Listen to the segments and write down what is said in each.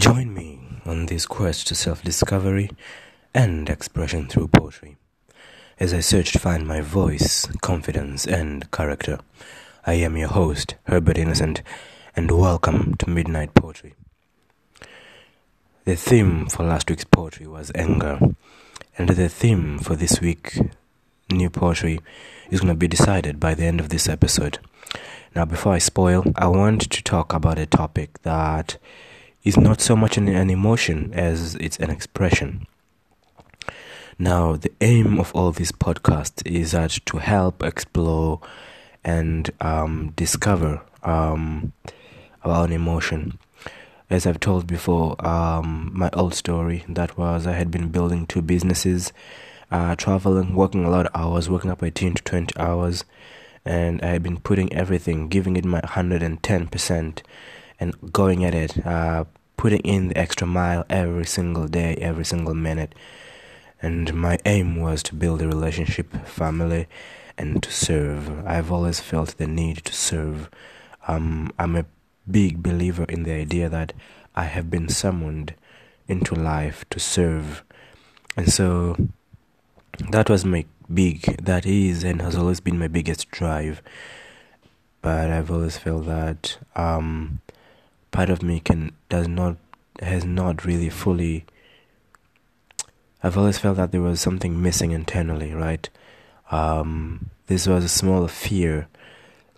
Join me on this quest to self discovery and expression through poetry. As I search to find my voice, confidence, and character, I am your host, Herbert Innocent, and welcome to Midnight Poetry. The theme for last week's poetry was anger, and the theme for this week, new poetry, is going to be decided by the end of this episode. Now, before I spoil, I want to talk about a topic that is not so much an, an emotion as it's an expression. Now, the aim of all these podcasts is that to help explore and um, discover um, our own emotion. As I've told before, um, my old story that was I had been building two businesses, uh, traveling, working a lot of hours, working up 18 to 20 hours, and I had been putting everything, giving it my 110% and going at it, uh, putting in the extra mile every single day, every single minute. And my aim was to build a relationship, family, and to serve. I've always felt the need to serve. Um, I'm a big believer in the idea that I have been summoned into life to serve. And so that was my big, that is, and has always been my biggest drive. But I've always felt that um, part of me can does not has not really fully I've always felt that there was something missing internally, right? Um, this was a small fear,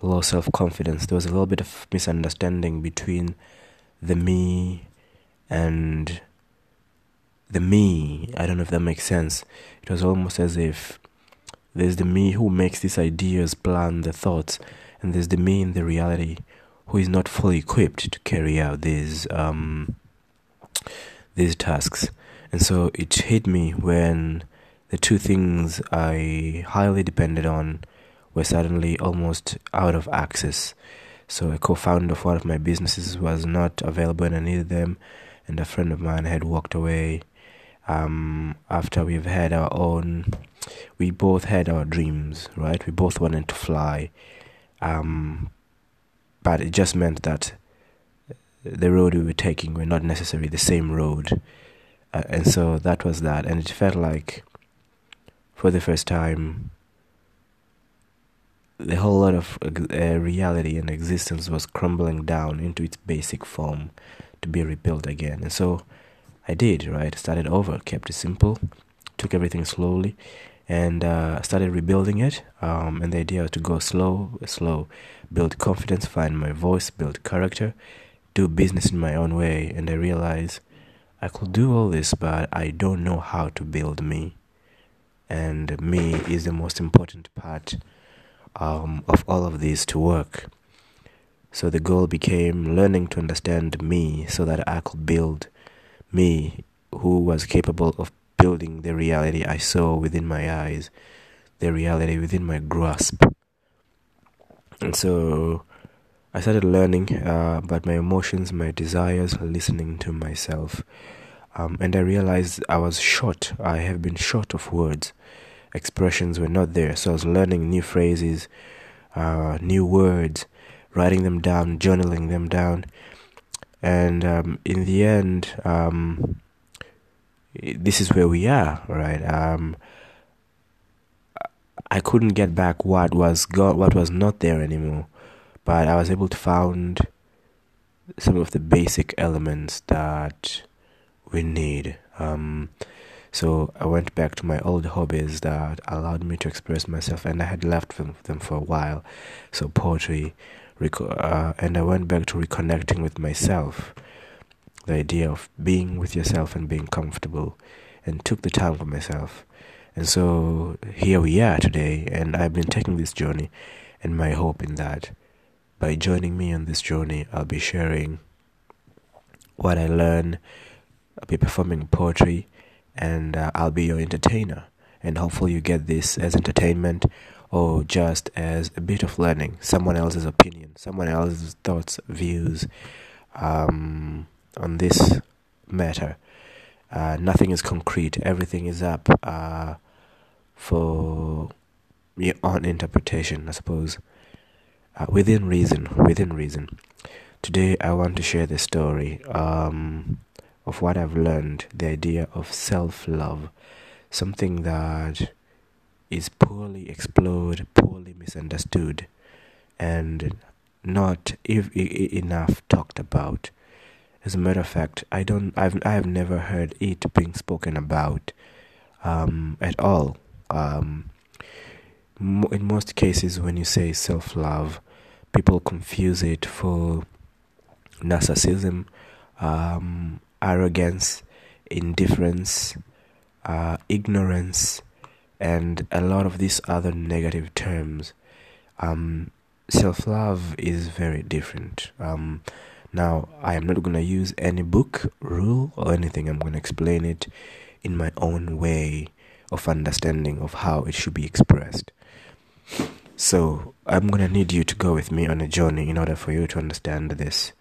low self confidence. There was a little bit of misunderstanding between the me and the me. I don't know if that makes sense. It was almost as if there's the me who makes these ideas, plan the thoughts, and there's the me in the reality who is not fully equipped to carry out these um, these tasks. And so it hit me when the two things I highly depended on were suddenly almost out of access. So a co-founder of one of my businesses was not available and I needed them, and a friend of mine had walked away. Um, after we've had our own, we both had our dreams, right? We both wanted to fly, um, but it just meant that the road we were taking were not necessarily the same road, uh, and so that was that, and it felt like, for the first time, the whole lot of uh, reality and existence was crumbling down into its basic form to be rebuilt again. And so I did, right? Started over, kept it simple, took everything slowly, and uh, started rebuilding it. Um, and the idea was to go slow, slow, build confidence, find my voice, build character, do business in my own way. And I realized I could do all this, but I don't know how to build me. And me is the most important part um, of all of this to work. So the goal became learning to understand me so that I could build me who was capable of building the reality I saw within my eyes, the reality within my grasp. And so I started learning uh, about my emotions, my desires, listening to myself. Um, and I realized I was short. I have been short of words. Expressions were not there. So I was learning new phrases, uh, new words, writing them down, journaling them down. And um, in the end, um, this is where we are, right? Um, I couldn't get back what was go- what was not there anymore, but I was able to find some of the basic elements that we need. Um, so I went back to my old hobbies that allowed me to express myself, and I had left them, them for a while. So poetry, uh, and I went back to reconnecting with myself. The idea of being with yourself and being comfortable, and took the time for myself. And so here we are today, and I've been taking this journey, and my hope in that by joining me on this journey, I'll be sharing what I learn I'll be performing poetry and uh, I'll be your entertainer. And hopefully, you get this as entertainment or just as a bit of learning, someone else's opinion, someone else's thoughts, views um, on this matter. Uh, nothing is concrete, everything is up uh, for your own interpretation, I suppose. Uh, within reason, within reason. Today, I want to share the story. Um, of what I've learned, the idea of self love, something that is poorly explored, poorly misunderstood, and not if, enough talked about. As a matter of fact, I don't, I've, I've never heard it being spoken about um, at all. Um, in most cases, when you say self love, people confuse it for narcissism, um, arrogance, indifference, uh, ignorance, and a lot of these other negative terms. Um, Self love is very different. Um, now, I am not going to use any book, rule, or anything. I'm going to explain it in my own way of understanding of how it should be expressed. So, I'm going to need you to go with me on a journey in order for you to understand this.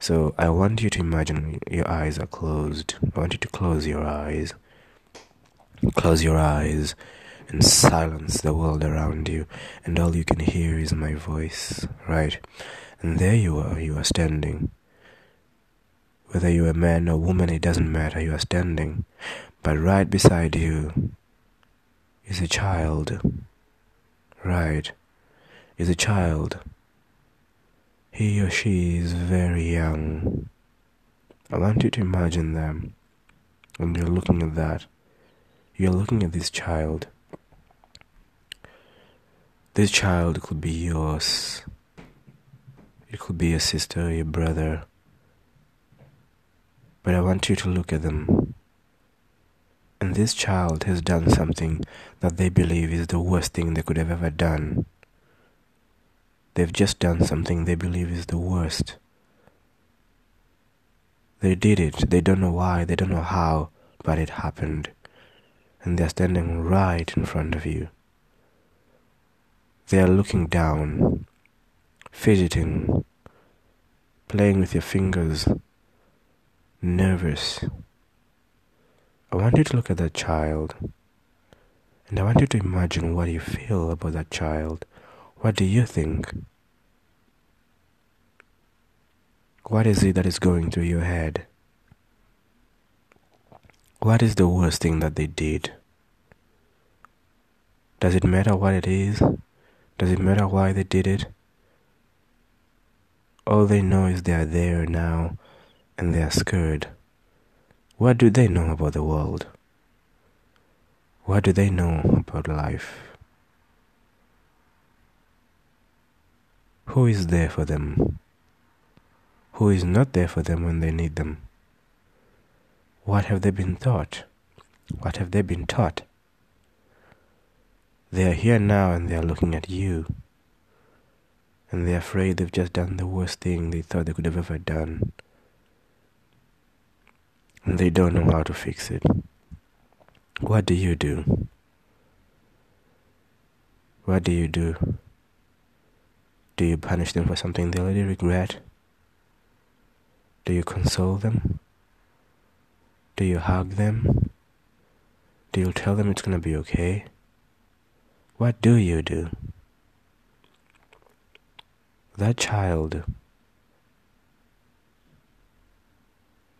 So I want you to imagine your eyes are closed. I want you to close your eyes. Close your eyes and silence the world around you, and all you can hear is my voice, right? And there you are, you are standing. Whether you're a man or woman, it doesn't matter, you are standing. But right beside you is a child. Right, is a child he or she is very young. I want you to imagine them. When you're looking at that, you're looking at this child. This child could be yours. It could be your sister, your brother. But I want you to look at them. And this child has done something that they believe is the worst thing they could have ever done. They've just done something they believe is the worst. They did it. They don't know why, they don't know how, but it happened. And they're standing right in front of you. They are looking down, fidgeting, playing with your fingers, nervous. I want you to look at that child. And I want you to imagine what you feel about that child. What do you think? What is it that is going through your head? What is the worst thing that they did? Does it matter what it is? Does it matter why they did it? All they know is they are there now and they are scared. What do they know about the world? What do they know about life? Who is there for them? Who is not there for them when they need them? What have they been taught? What have they been taught? They are here now and they are looking at you. And they're afraid they've just done the worst thing they thought they could have ever done. And they don't know how to fix it. What do you do? What do you do? Do you punish them for something they already regret? Do you console them? Do you hug them? Do you tell them it's gonna be okay? What do you do? That child.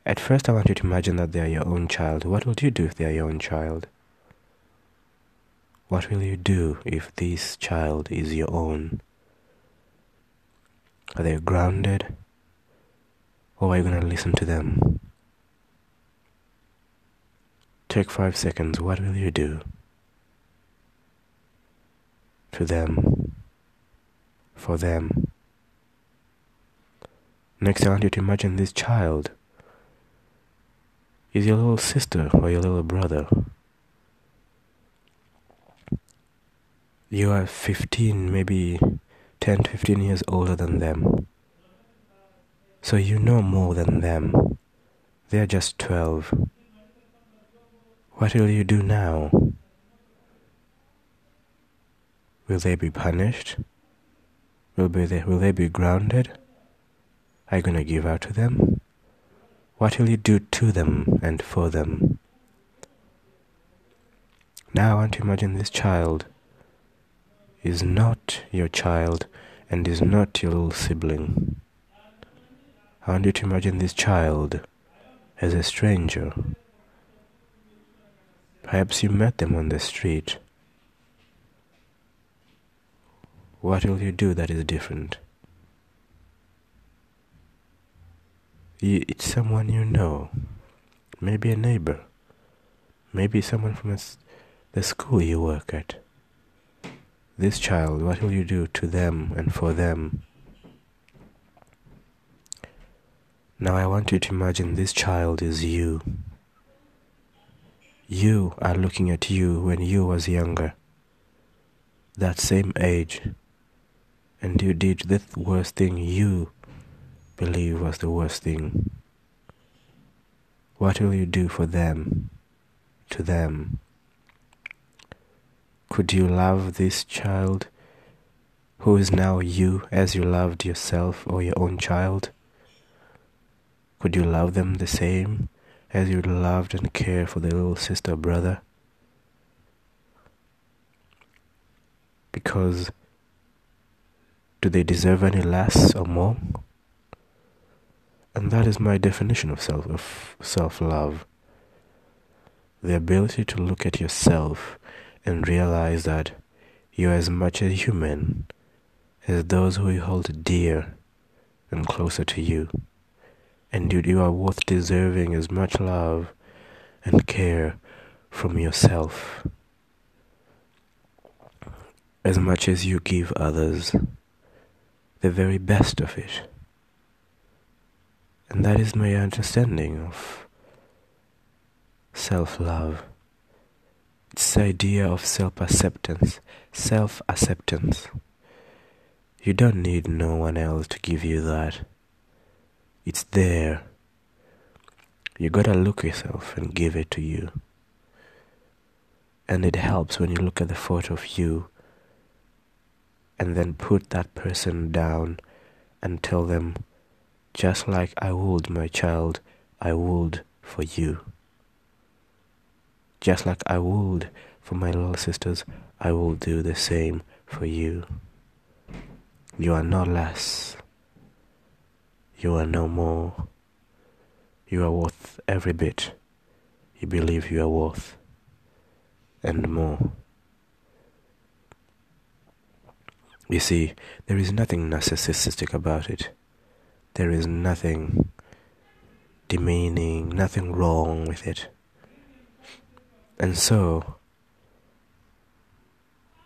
At first, I want you to imagine that they are your own child. What will you do if they are your own child? What will you do if this child is your own? Are they grounded? Or are you going to listen to them? Take five seconds. What will you do? To them. For them. Next, I want you to imagine this child is your little sister or your little brother. You are 15, maybe 10 15 years older than them. So you know more than them. They're just 12. What will you do now? Will they be punished? Will, be they, will they be grounded? Are you going to give out to them? What will you do to them and for them? Now I want to imagine this child is not your child and is not your little sibling. I want you to imagine this child as a stranger. Perhaps you met them on the street. What will you do that is different? It's someone you know, maybe a neighbor, maybe someone from the school you work at. This child, what will you do to them and for them? Now I want you to imagine this child is you. You are looking at you when you was younger, that same age, and you did the worst thing you believe was the worst thing. What will you do for them, to them? Could you love this child who is now you as you loved yourself or your own child? Could you love them the same as you loved and cared for the little sister brother? Because do they deserve any less or more? And that is my definition of self of self love. The ability to look at yourself and realize that you are as much a human as those who you hold dear and closer to you and you are worth deserving as much love and care from yourself as much as you give others the very best of it. And that is my understanding of self love. It's the idea of self acceptance, self acceptance. You don't need no one else to give you that. It's there. You gotta look yourself and give it to you. And it helps when you look at the photo of you and then put that person down and tell them, just like I would my child, I would for you. Just like I would for my little sisters, I will do the same for you. You are not less. You are no more. You are worth every bit you believe you are worth, and more. You see, there is nothing narcissistic about it. There is nothing demeaning, nothing wrong with it. And so,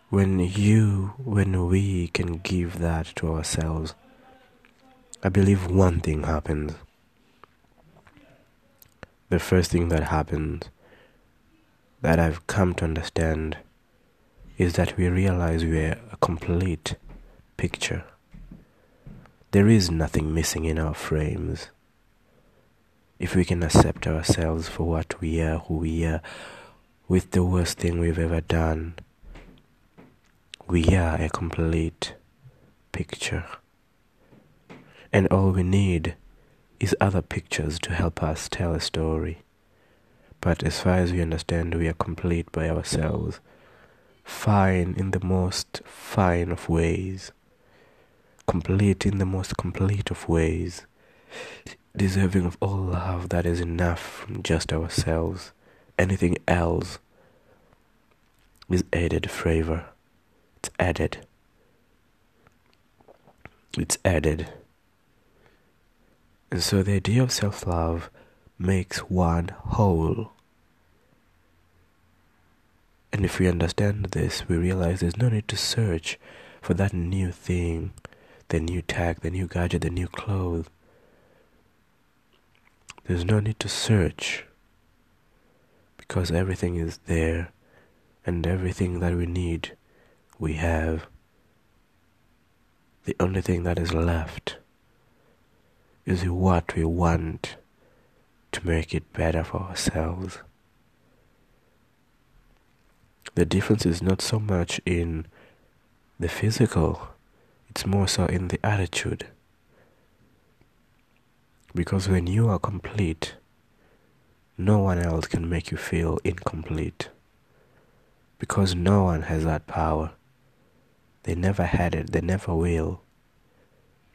when you, when we can give that to ourselves, I believe one thing happens. The first thing that happens that I've come to understand is that we realize we're a complete picture. There is nothing missing in our frames. If we can accept ourselves for what we are, who we are, with the worst thing we've ever done, we are a complete picture and all we need is other pictures to help us tell a story. But as far as we understand, we are complete by ourselves, fine in the most fine of ways, complete in the most complete of ways, deserving of all love that is enough from just ourselves. Anything else is added flavor. It's added. It's added. And so the idea of self love makes one whole. And if we understand this, we realize there's no need to search for that new thing, the new tag, the new gadget, the new clothes. There's no need to search because everything is there and everything that we need we have. The only thing that is left is what we want to make it better for ourselves. The difference is not so much in the physical, it's more so in the attitude. Because when you are complete, no one else can make you feel incomplete. Because no one has that power. They never had it, they never will.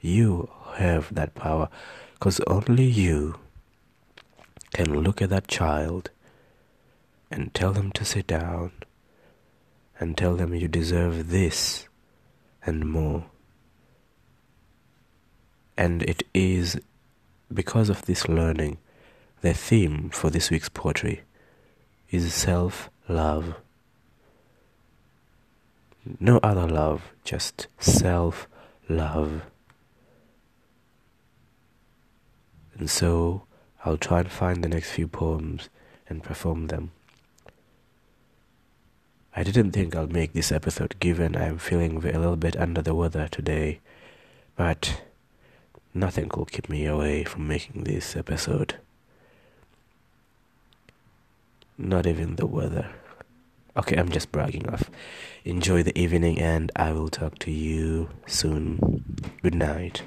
You have that power because only you can look at that child and tell them to sit down and tell them you deserve this and more. And it is because of this learning, the theme for this week's poetry is self love. No other love, just self love. And so I'll try and find the next few poems and perform them. I didn't think I'll make this episode given I'm feeling a little bit under the weather today, but nothing will keep me away from making this episode. Not even the weather. Okay, I'm just bragging off. Enjoy the evening and I will talk to you soon. Good night.